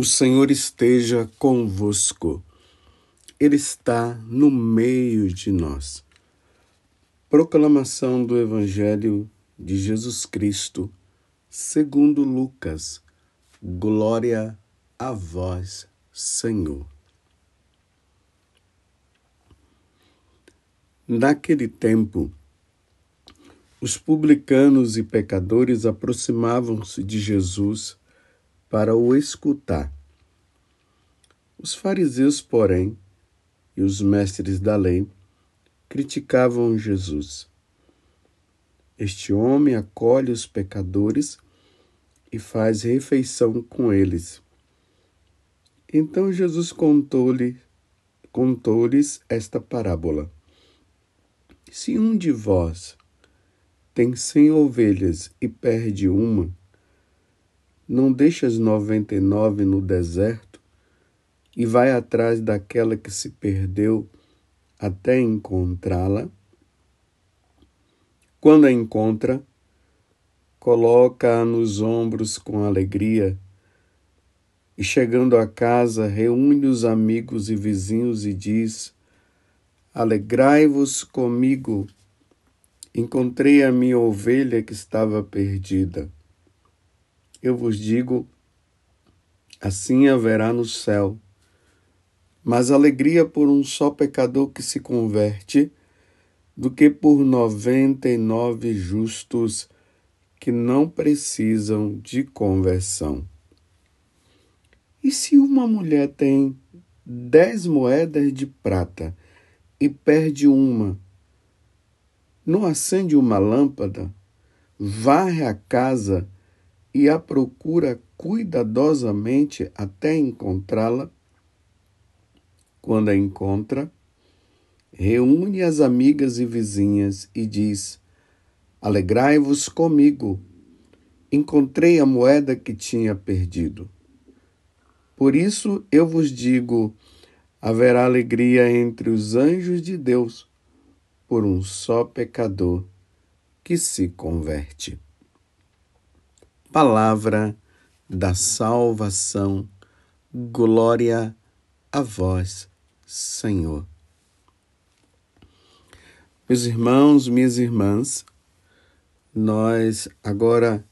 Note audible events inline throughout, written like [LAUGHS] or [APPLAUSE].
O Senhor esteja convosco. Ele está no meio de nós. Proclamação do Evangelho de Jesus Cristo, segundo Lucas. Glória a vós, Senhor. Naquele tempo, os publicanos e pecadores aproximavam-se de Jesus para o escutar. Os fariseus, porém, e os mestres da lei criticavam Jesus. Este homem acolhe os pecadores e faz refeição com eles. Então Jesus contou-lhe contou-lhes esta parábola. Se um de vós tem cem ovelhas e perde uma, não deixa as noventa e nove no deserto e vai atrás daquela que se perdeu até encontrá-la? Quando a encontra, coloca-a nos ombros com alegria e, chegando a casa, reúne os amigos e vizinhos e diz: Alegrai-vos comigo, encontrei a minha ovelha que estava perdida eu vos digo, assim haverá no céu mais alegria por um só pecador que se converte do que por noventa e nove justos que não precisam de conversão. E se uma mulher tem dez moedas de prata e perde uma, não acende uma lâmpada, varre a casa e a procura cuidadosamente até encontrá-la. Quando a encontra, reúne as amigas e vizinhas e diz: Alegrai-vos comigo, encontrei a moeda que tinha perdido. Por isso eu vos digo: haverá alegria entre os anjos de Deus por um só pecador que se converte palavra da salvação. Glória a vós, Senhor. Meus irmãos, minhas irmãs, nós agora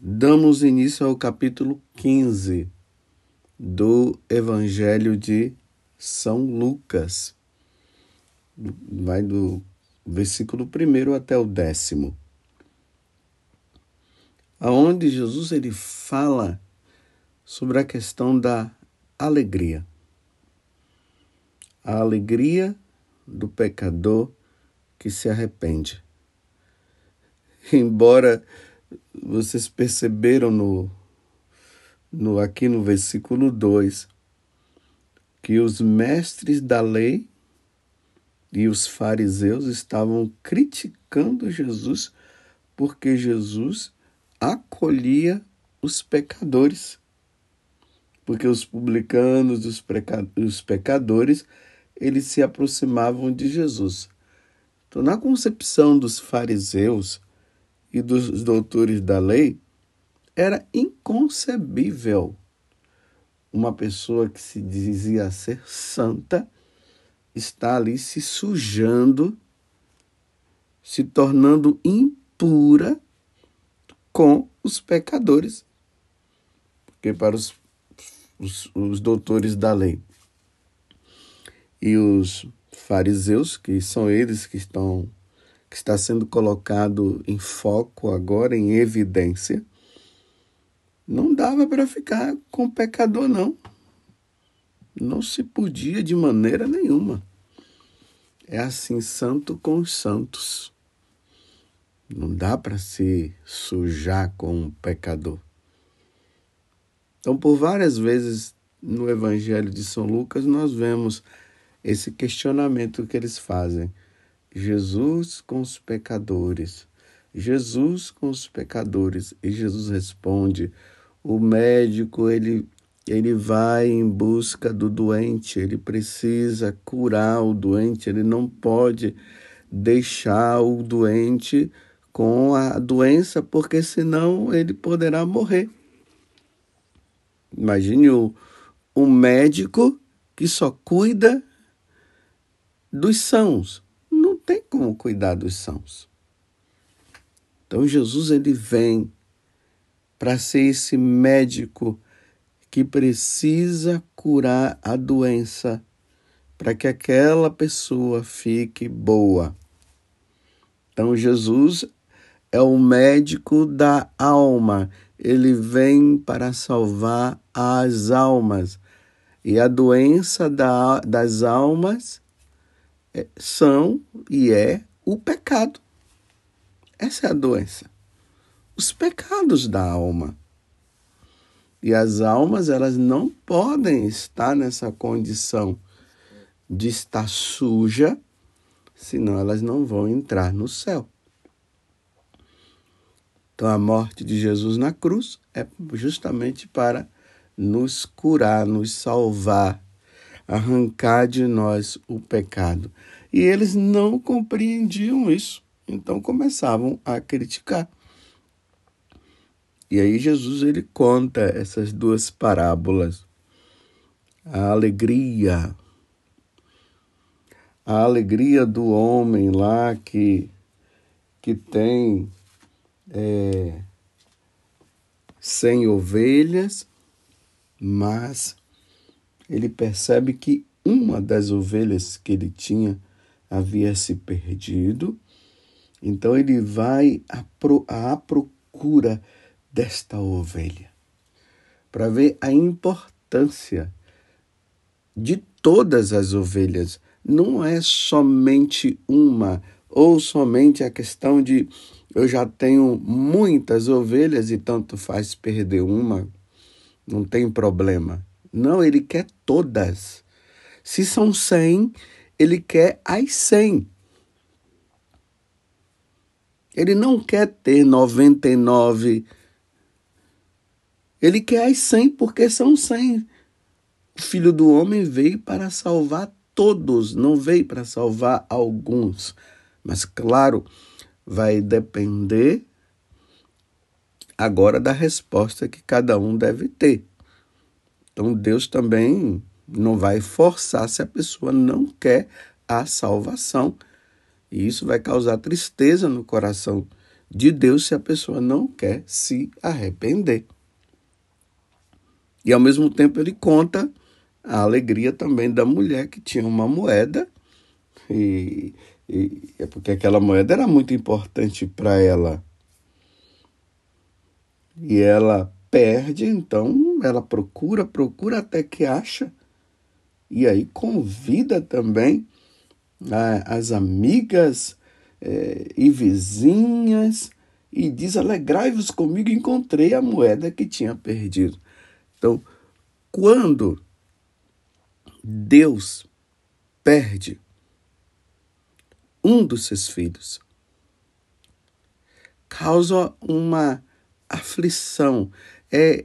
damos início ao capítulo 15 do Evangelho de São Lucas. Vai do versículo 1 até o décimo aonde Jesus ele fala sobre a questão da alegria. A alegria do pecador que se arrepende. [LAUGHS] Embora vocês perceberam no, no aqui no versículo 2 que os mestres da lei e os fariseus estavam criticando Jesus porque Jesus acolhia os pecadores. Porque os publicanos, os, os pecadores, eles se aproximavam de Jesus. Então, na concepção dos fariseus e dos doutores da lei, era inconcebível uma pessoa que se dizia ser santa estar ali se sujando, se tornando impura com os pecadores. Porque para os, os, os doutores da lei e os fariseus, que são eles que estão que está sendo colocado em foco agora, em evidência, não dava para ficar com pecador, não. Não se podia de maneira nenhuma. É assim, santo com os santos. Não dá para se sujar com um pecador. Então, por várias vezes no Evangelho de São Lucas, nós vemos esse questionamento que eles fazem. Jesus com os pecadores. Jesus com os pecadores. E Jesus responde: o médico, ele, ele vai em busca do doente, ele precisa curar o doente, ele não pode deixar o doente com a doença, porque senão ele poderá morrer. Imagine o, um médico que só cuida dos sãos. Não tem como cuidar dos sãos. Então Jesus ele vem para ser esse médico que precisa curar a doença para que aquela pessoa fique boa. Então Jesus é o médico da alma. Ele vem para salvar as almas. E a doença da, das almas é, são e é o pecado. Essa é a doença. Os pecados da alma. E as almas, elas não podem estar nessa condição de estar suja, senão elas não vão entrar no céu. Então, a morte de Jesus na cruz é justamente para nos curar, nos salvar, arrancar de nós o pecado. E eles não compreendiam isso, então começavam a criticar. E aí Jesus ele conta essas duas parábolas. A alegria a alegria do homem lá que, que tem é, cem ovelhas, mas ele percebe que uma das ovelhas que ele tinha havia se perdido, então ele vai à, pro, à procura desta ovelha para ver a importância de todas as ovelhas. Não é somente uma ou somente a questão de eu já tenho muitas ovelhas e tanto faz perder uma, não tem problema. Não, ele quer todas. Se são cem, ele quer as cem. Ele não quer ter 99. Ele quer as cem porque são cem. O filho do homem veio para salvar todos, não veio para salvar alguns. Mas, claro, vai depender agora da resposta que cada um deve ter. Então, Deus também não vai forçar se a pessoa não quer a salvação. E isso vai causar tristeza no coração de Deus se a pessoa não quer se arrepender. E ao mesmo tempo ele conta a alegria também da mulher que tinha uma moeda e, e é porque aquela moeda era muito importante para ela. E ela perde então ela procura procura até que acha. E aí convida também as amigas é, e vizinhas e diz alegrai-vos comigo encontrei a moeda que tinha perdido. Então quando Deus perde um dos seus filhos, causa uma aflição. É,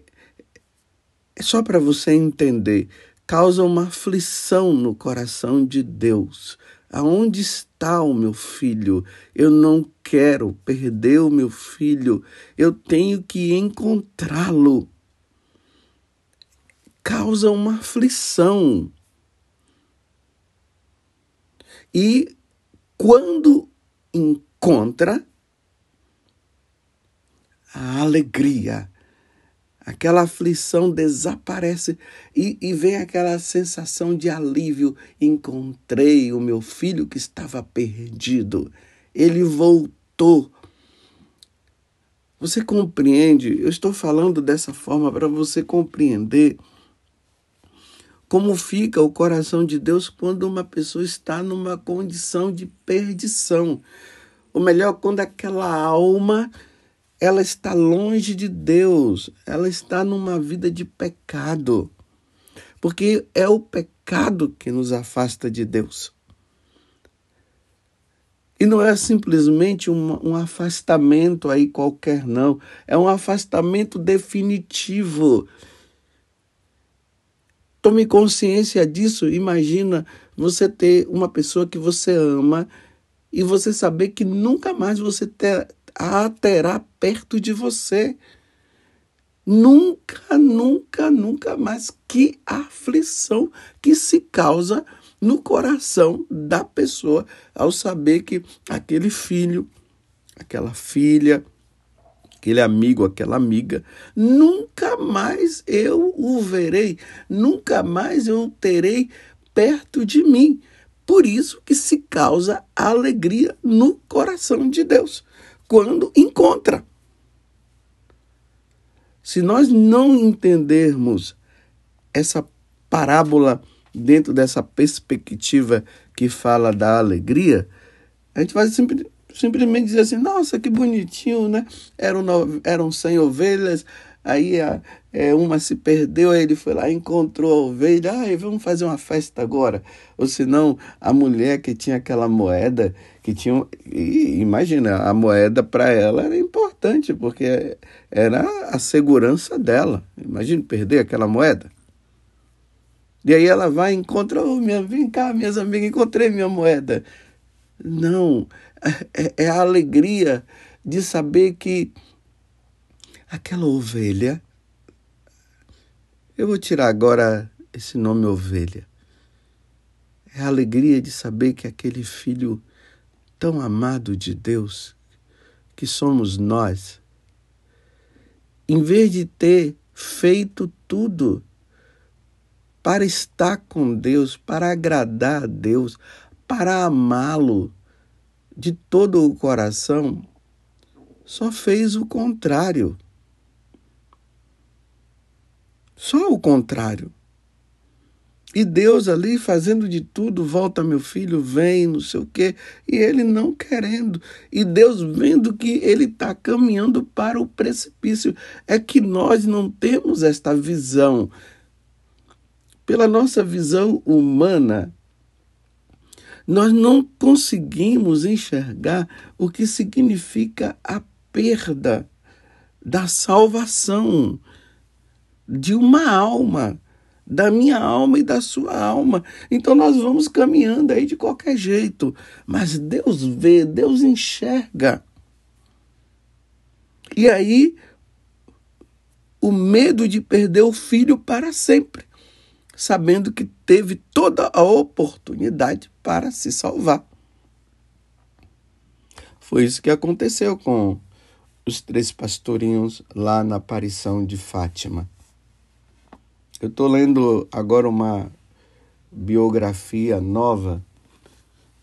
é só para você entender, causa uma aflição no coração de Deus. Aonde está o meu filho? Eu não quero perder o meu filho. Eu tenho que encontrá-lo. Causa uma aflição. E quando encontra a alegria, aquela aflição desaparece e, e vem aquela sensação de alívio. Encontrei o meu filho que estava perdido, ele voltou. Você compreende? Eu estou falando dessa forma para você compreender como fica o coração de Deus quando uma pessoa está numa condição de perdição. Ou melhor, quando aquela alma ela está longe de Deus, ela está numa vida de pecado. Porque é o pecado que nos afasta de Deus. E não é simplesmente um, um, afastamento aí qualquer, não. É um afastamento definitivo. Tome consciência disso. Imagina você ter uma pessoa que você ama e você saber que nunca mais você ter, a terá perto de você. Nunca, nunca, nunca mais. Que aflição que se causa no coração da pessoa ao saber que aquele filho, aquela filha, aquele amigo, aquela amiga, nunca mais eu o verei, nunca mais eu o terei perto de mim. Por isso que se causa alegria no coração de Deus quando encontra. Se nós não entendermos essa parábola dentro dessa perspectiva que fala da alegria, a gente vai sempre, simplesmente dizer assim: nossa, que bonitinho, né? Eram, eram 100 ovelhas, aí a, é, uma se perdeu, aí ele foi lá encontrou a ovelha, ai, vamos fazer uma festa agora. Ou senão, a mulher que tinha aquela moeda, que tinha. E, imagina, a moeda para ela era importante, porque era a segurança dela. Imagina perder aquela moeda. E aí ela vai e encontra, oh, minha, vem cá, minhas amigas, encontrei minha moeda. Não, é, é a alegria de saber que aquela ovelha, eu vou tirar agora esse nome ovelha, é a alegria de saber que aquele filho tão amado de Deus, que somos nós, em vez de ter feito tudo para estar com Deus, para agradar a Deus, para amá-lo de todo o coração, só fez o contrário. Só o contrário. E Deus ali fazendo de tudo, volta meu filho, vem, não sei o quê, e ele não querendo. E Deus vendo que ele está caminhando para o precipício. É que nós não temos esta visão pela nossa visão humana, nós não conseguimos enxergar o que significa a perda da salvação de uma alma, da minha alma e da sua alma. Então nós vamos caminhando aí de qualquer jeito, mas Deus vê, Deus enxerga. E aí o medo de perder o filho para sempre sabendo que teve toda a oportunidade para se salvar. Foi isso que aconteceu com os três pastorinhos lá na aparição de Fátima. Eu estou lendo agora uma biografia nova,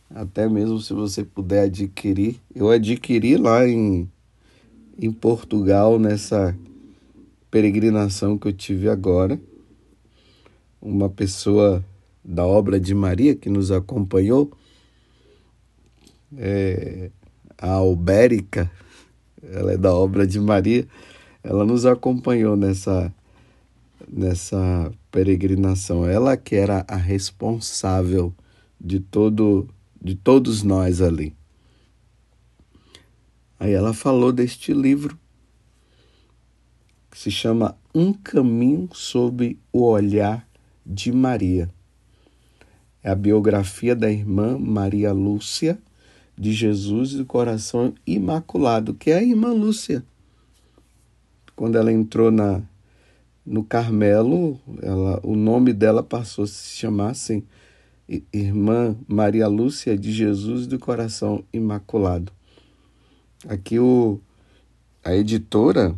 até mesmo se você puder adquirir. Eu adquiri lá em, em Portugal, nessa peregrinação que eu tive agora uma pessoa da obra de Maria que nos acompanhou, é, a Albérica, ela é da obra de Maria, ela nos acompanhou nessa, nessa peregrinação. Ela que era a responsável de todo de todos nós ali. Aí ela falou deste livro que se chama Um Caminho sob o Olhar de Maria. É a biografia da irmã Maria Lúcia de Jesus do Coração Imaculado, que é a irmã Lúcia. Quando ela entrou na no Carmelo, ela, o nome dela passou a se chamar assim, Irmã Maria Lúcia de Jesus do Coração Imaculado. Aqui o, a editora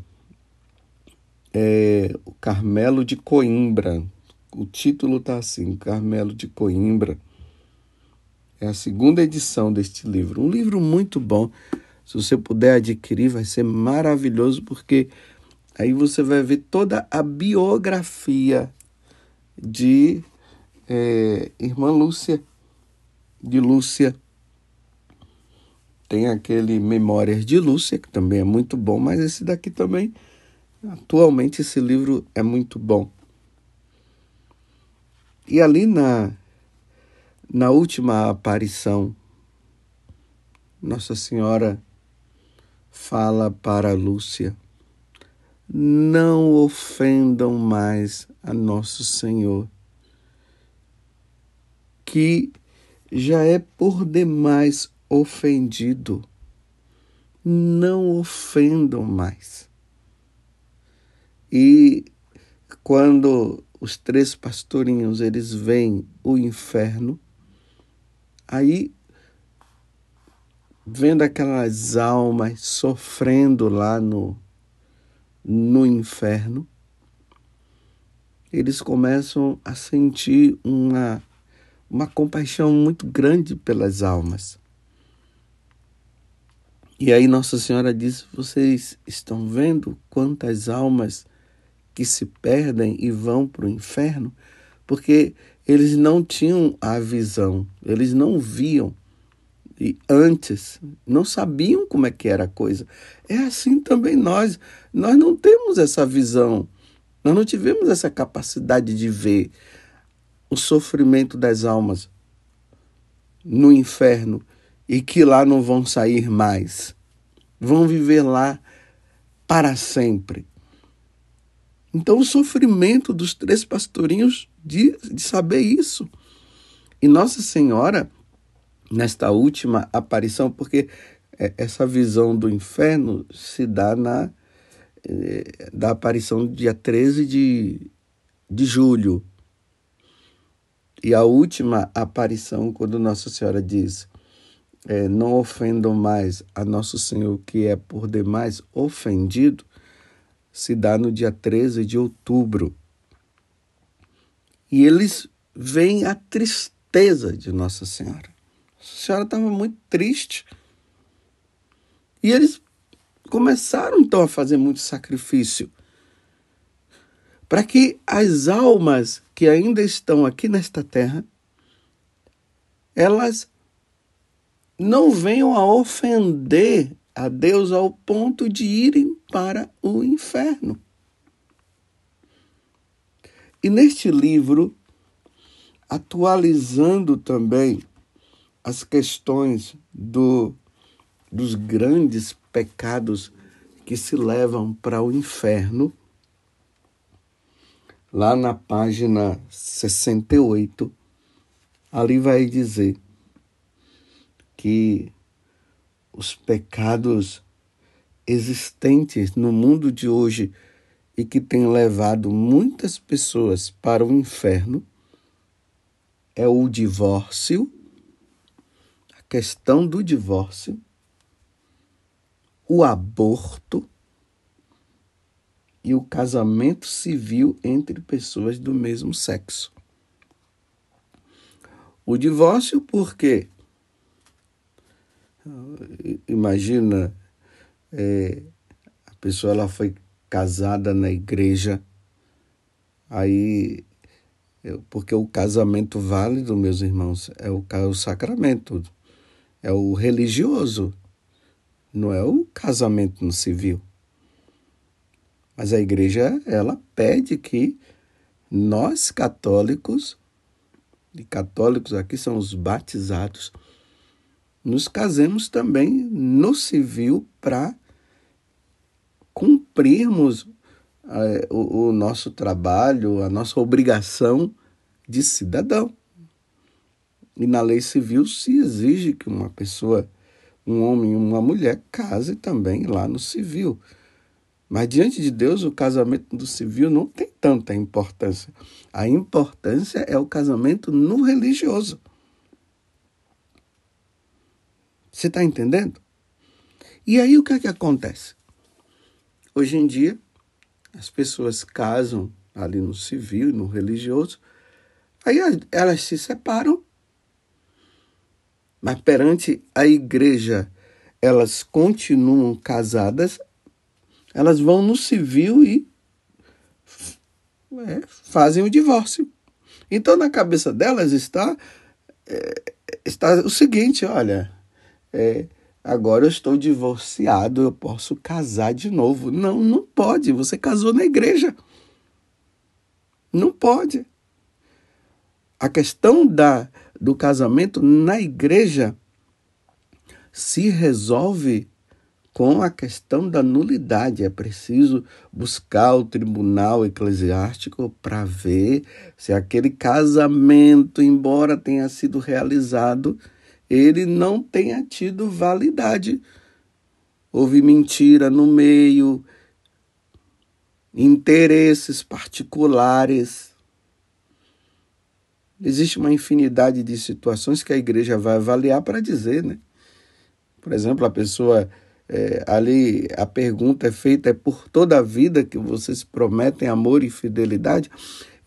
é o Carmelo de Coimbra, o título está assim: Carmelo de Coimbra. É a segunda edição deste livro. Um livro muito bom. Se você puder adquirir, vai ser maravilhoso, porque aí você vai ver toda a biografia de é, Irmã Lúcia, de Lúcia. Tem aquele Memórias de Lúcia, que também é muito bom, mas esse daqui também, atualmente, esse livro é muito bom. E ali na, na última aparição, Nossa Senhora fala para Lúcia: não ofendam mais a Nosso Senhor, que já é por demais ofendido. Não ofendam mais. E quando os três pastorinhos eles veem o inferno, aí vendo aquelas almas sofrendo lá no, no inferno, eles começam a sentir uma, uma compaixão muito grande pelas almas. E aí Nossa Senhora diz: Vocês estão vendo quantas almas que se perdem e vão para o inferno? Porque eles não tinham a visão, eles não viam e antes não sabiam como é que era a coisa. É assim também nós. Nós não temos essa visão. Nós não tivemos essa capacidade de ver o sofrimento das almas no inferno e que lá não vão sair mais. Vão viver lá para sempre. Então, o sofrimento dos três pastorinhos de, de saber isso. E Nossa Senhora nesta última aparição, porque é, essa visão do inferno se dá na é, da aparição dia 13 de, de julho. E a última aparição, quando Nossa Senhora diz: é, Não ofendam mais a Nosso Senhor, que é por demais ofendido, se dá no dia 13 de outubro. E eles veem a tristeza de Nossa Senhora. A senhora estava muito triste. E eles começaram então a fazer muito sacrifício para que as almas que ainda estão aqui nesta terra elas não venham a ofender a Deus ao ponto de irem para o inferno. E neste livro, atualizando também as questões do, dos grandes pecados que se levam para o inferno, lá na página 68, ali vai dizer que os pecados existentes no mundo de hoje e que têm levado muitas pessoas para o inferno é o divórcio, questão do divórcio, o aborto e o casamento civil entre pessoas do mesmo sexo. O divórcio, porque imagina é, a pessoa ela foi casada na igreja, aí porque o casamento válido, meus irmãos, é o, é o sacramento. É o religioso, não é o casamento no civil. Mas a igreja, ela pede que nós católicos, e católicos aqui são os batizados, nos casemos também no civil para cumprirmos é, o, o nosso trabalho, a nossa obrigação de cidadão. E na lei civil se exige que uma pessoa, um homem e uma mulher, case também lá no civil. Mas diante de Deus, o casamento do civil não tem tanta importância. A importância é o casamento no religioso. Você está entendendo? E aí o que é que acontece? Hoje em dia, as pessoas casam ali no civil, no religioso, aí elas se separam mas perante a igreja elas continuam casadas, elas vão no civil e é, fazem o divórcio. Então na cabeça delas está é, está o seguinte, olha, é, agora eu estou divorciado, eu posso casar de novo. Não, não pode. Você casou na igreja. Não pode. A questão da do casamento na igreja se resolve com a questão da nulidade. É preciso buscar o tribunal eclesiástico para ver se aquele casamento, embora tenha sido realizado, ele não tenha tido validade. Houve mentira no meio. interesses particulares. Existe uma infinidade de situações que a igreja vai avaliar para dizer, né? Por exemplo, a pessoa é, ali a pergunta é feita é por toda a vida que vocês prometem amor e fidelidade.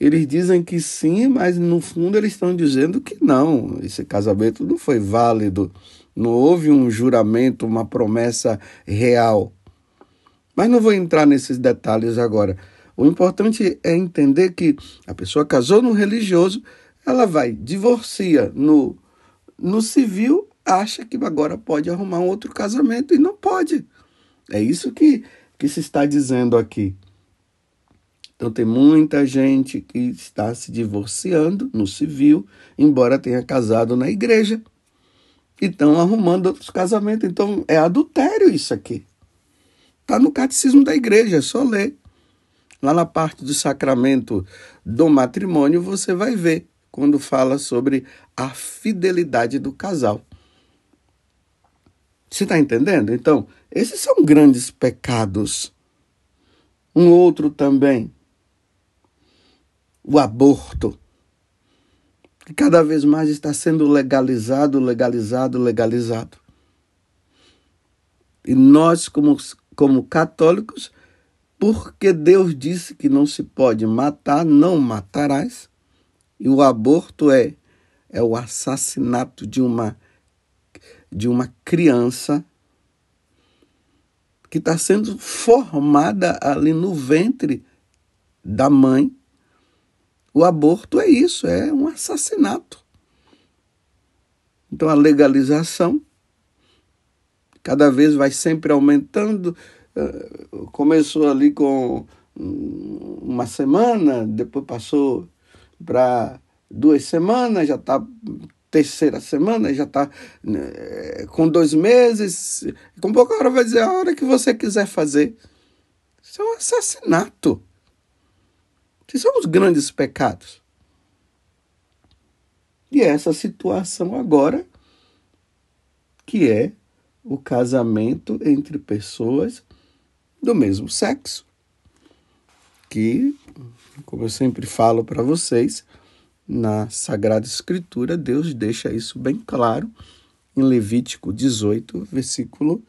Eles dizem que sim, mas no fundo eles estão dizendo que não. Esse casamento não foi válido, não houve um juramento, uma promessa real. Mas não vou entrar nesses detalhes agora. O importante é entender que a pessoa casou no religioso, ela vai, divorcia no, no civil, acha que agora pode arrumar um outro casamento e não pode. É isso que, que se está dizendo aqui. Então tem muita gente que está se divorciando no civil, embora tenha casado na igreja. E estão arrumando outros casamentos. Então é adultério isso aqui. Está no catecismo da igreja, é só ler. Lá na parte do sacramento do matrimônio, você vai ver quando fala sobre a fidelidade do casal. Você está entendendo? Então, esses são grandes pecados. Um outro também o aborto, que cada vez mais está sendo legalizado, legalizado, legalizado. E nós, como, como católicos, porque Deus disse que não se pode matar, não matarás, e o aborto é, é o assassinato de uma, de uma criança que está sendo formada ali no ventre da mãe o aborto é isso, é um assassinato. Então a legalização cada vez vai sempre aumentando. Eh, começou ali com uma semana, depois passou para duas semanas, já está terceira semana, já está né, com dois meses. Com pouca hora vai dizer a hora que você quiser fazer. Isso é um assassinato. Que são os grandes pecados. E é essa situação agora, que é o casamento entre pessoas do mesmo sexo. Que, como eu sempre falo para vocês, na Sagrada Escritura, Deus deixa isso bem claro em Levítico 18, versículo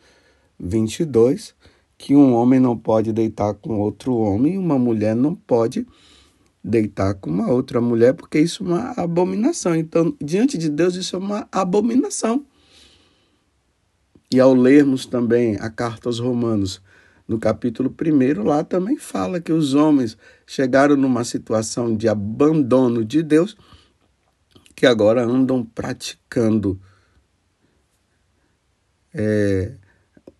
22, que um homem não pode deitar com outro homem uma mulher não pode com uma outra mulher, porque isso é uma abominação. Então, diante de Deus, isso é uma abominação. E ao lermos também a carta aos Romanos, no capítulo 1, lá também fala que os homens chegaram numa situação de abandono de Deus, que agora andam praticando é,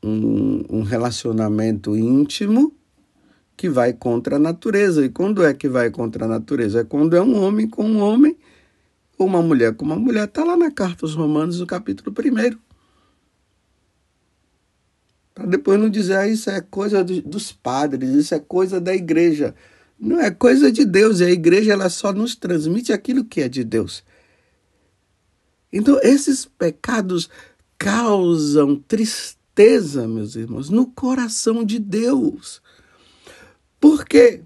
um, um relacionamento íntimo que vai contra a natureza. E quando é que vai contra a natureza? É quando é um homem com um homem, ou uma mulher com uma mulher. Está lá na carta aos Romanos, no capítulo 1. Para depois não dizer, ah, isso é coisa dos padres, isso é coisa da igreja. Não é coisa de Deus, e a igreja ela só nos transmite aquilo que é de Deus. Então, esses pecados causam tristeza, meus irmãos, no coração de Deus. Porque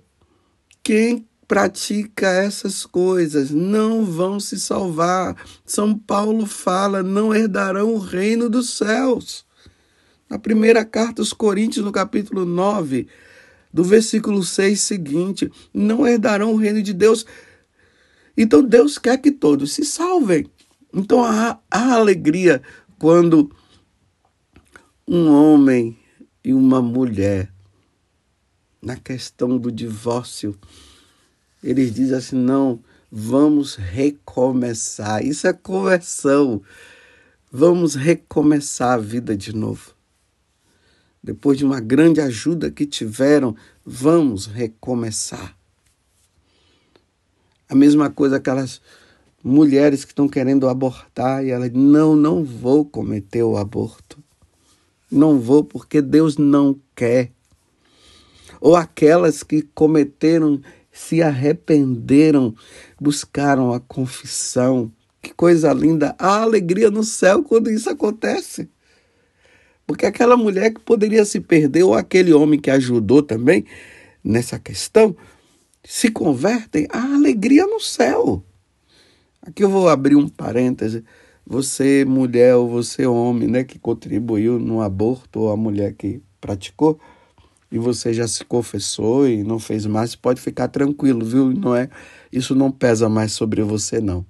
quem pratica essas coisas não vão se salvar. São Paulo fala: não herdarão o reino dos céus. Na primeira carta aos Coríntios, no capítulo 9, do versículo 6 seguinte: não herdarão o reino de Deus. Então Deus quer que todos se salvem. Então há, há alegria quando um homem e uma mulher na questão do divórcio. Eles dizem assim: não, vamos recomeçar. Isso é conversão. Vamos recomeçar a vida de novo. Depois de uma grande ajuda que tiveram, vamos recomeçar. A mesma coisa aquelas mulheres que estão querendo abortar e elas não, não vou cometer o aborto. Não vou porque Deus não quer ou aquelas que cometeram, se arrependeram, buscaram a confissão. Que coisa linda! A alegria no céu quando isso acontece. Porque aquela mulher que poderia se perder, ou aquele homem que ajudou também, nessa questão se convertem à alegria no céu. Aqui eu vou abrir um parêntese. Você, mulher, ou você, homem, né, que contribuiu no aborto, ou a mulher que praticou, e você já se confessou e não fez mais, pode ficar tranquilo, viu? Não é, isso não pesa mais sobre você, não.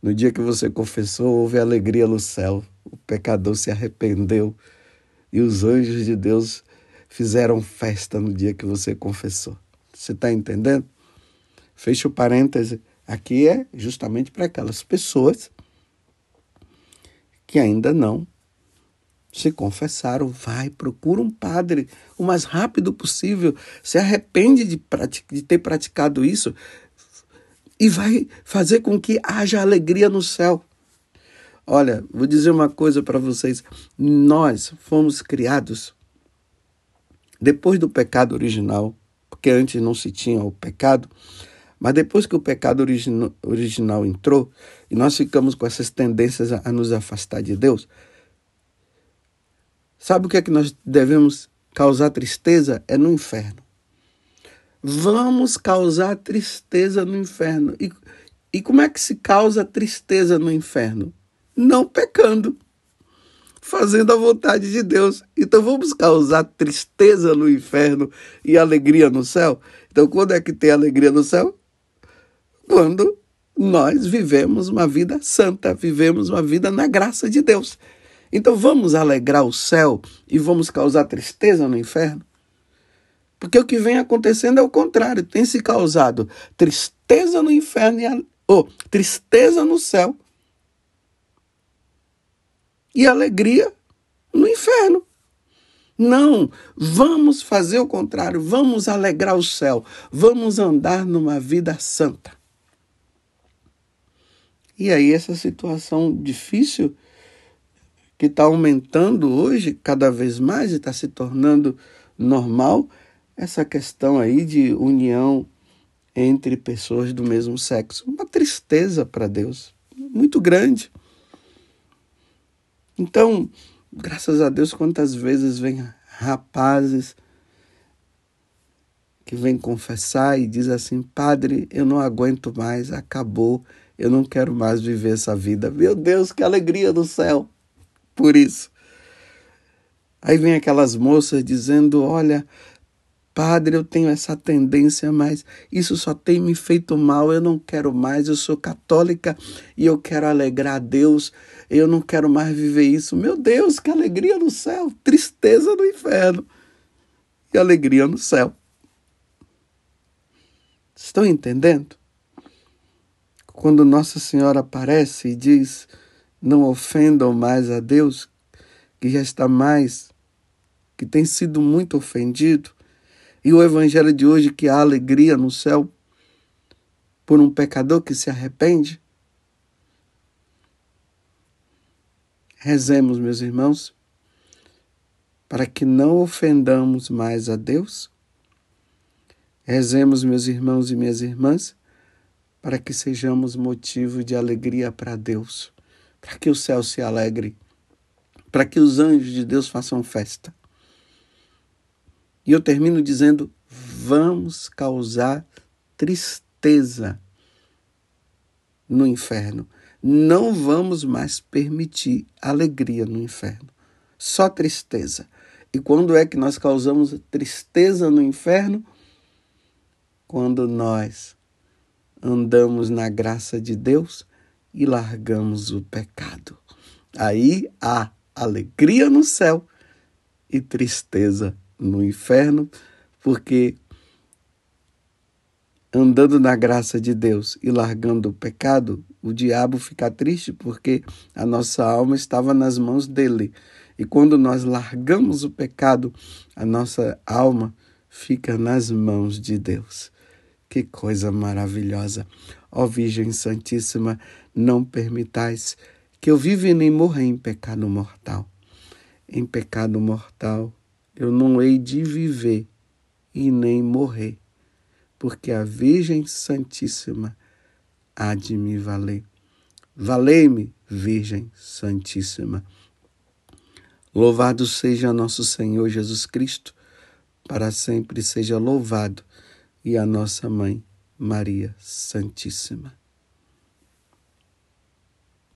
No dia que você confessou, houve alegria no céu. O pecador se arrependeu e os anjos de Deus fizeram festa no dia que você confessou. Você está entendendo? Fecha o parêntese. Aqui é justamente para aquelas pessoas que ainda não se confessaram. Vai, procura um padre o mais rápido possível. Se arrepende de, de ter praticado isso e vai fazer com que haja alegria no céu. Olha, vou dizer uma coisa para vocês. Nós fomos criados depois do pecado original, porque antes não se tinha o pecado, mas depois que o pecado origina, original entrou e nós ficamos com essas tendências a, a nos afastar de Deus, sabe o que é que nós devemos causar tristeza? É no inferno. Vamos causar tristeza no inferno. E, e como é que se causa tristeza no inferno? Não pecando fazendo a vontade de Deus. Então vamos causar tristeza no inferno e alegria no céu? Então, quando é que tem alegria no céu? Quando nós vivemos uma vida santa, vivemos uma vida na graça de Deus. Então vamos alegrar o céu e vamos causar tristeza no inferno? Porque o que vem acontecendo é o contrário, tem se causado tristeza no inferno e ou oh, tristeza no céu e alegria no inferno. Não, vamos fazer o contrário, vamos alegrar o céu, vamos andar numa vida santa. E aí, essa situação difícil que está aumentando hoje cada vez mais e está se tornando normal, essa questão aí de união entre pessoas do mesmo sexo. Uma tristeza para Deus, muito grande. Então, graças a Deus, quantas vezes vem rapazes que vêm confessar e diz assim: Padre, eu não aguento mais, acabou, eu não quero mais viver essa vida. Meu Deus, que alegria do céu por isso. Aí vem aquelas moças dizendo: Olha, Padre, eu tenho essa tendência, mas isso só tem me feito mal, eu não quero mais, eu sou católica e eu quero alegrar a Deus, eu não quero mais viver isso. Meu Deus, que alegria no céu, tristeza no inferno e alegria no céu. Estão entendendo? Quando Nossa Senhora aparece e diz: Não ofendam mais a Deus, que já está mais, que tem sido muito ofendido e o evangelho de hoje que há alegria no céu por um pecador que se arrepende? Rezemos, meus irmãos, para que não ofendamos mais a Deus. Rezemos, meus irmãos e minhas irmãs, para que sejamos motivo de alegria para Deus, para que o céu se alegre, para que os anjos de Deus façam festa. E eu termino dizendo: vamos causar tristeza no inferno. Não vamos mais permitir alegria no inferno, só tristeza. E quando é que nós causamos tristeza no inferno? Quando nós andamos na graça de Deus e largamos o pecado. Aí há alegria no céu e tristeza no inferno, porque andando na graça de Deus e largando o pecado, o diabo fica triste porque a nossa alma estava nas mãos dele. E quando nós largamos o pecado, a nossa alma fica nas mãos de Deus. Que coisa maravilhosa! Ó Virgem Santíssima, não permitais que eu viva e nem morra em pecado mortal. Em pecado mortal, eu não hei de viver e nem morrer, porque a Virgem Santíssima há de me valer. Valei-me, Virgem Santíssima. Louvado seja nosso Senhor Jesus Cristo, para sempre seja louvado, e a nossa mãe, Maria Santíssima.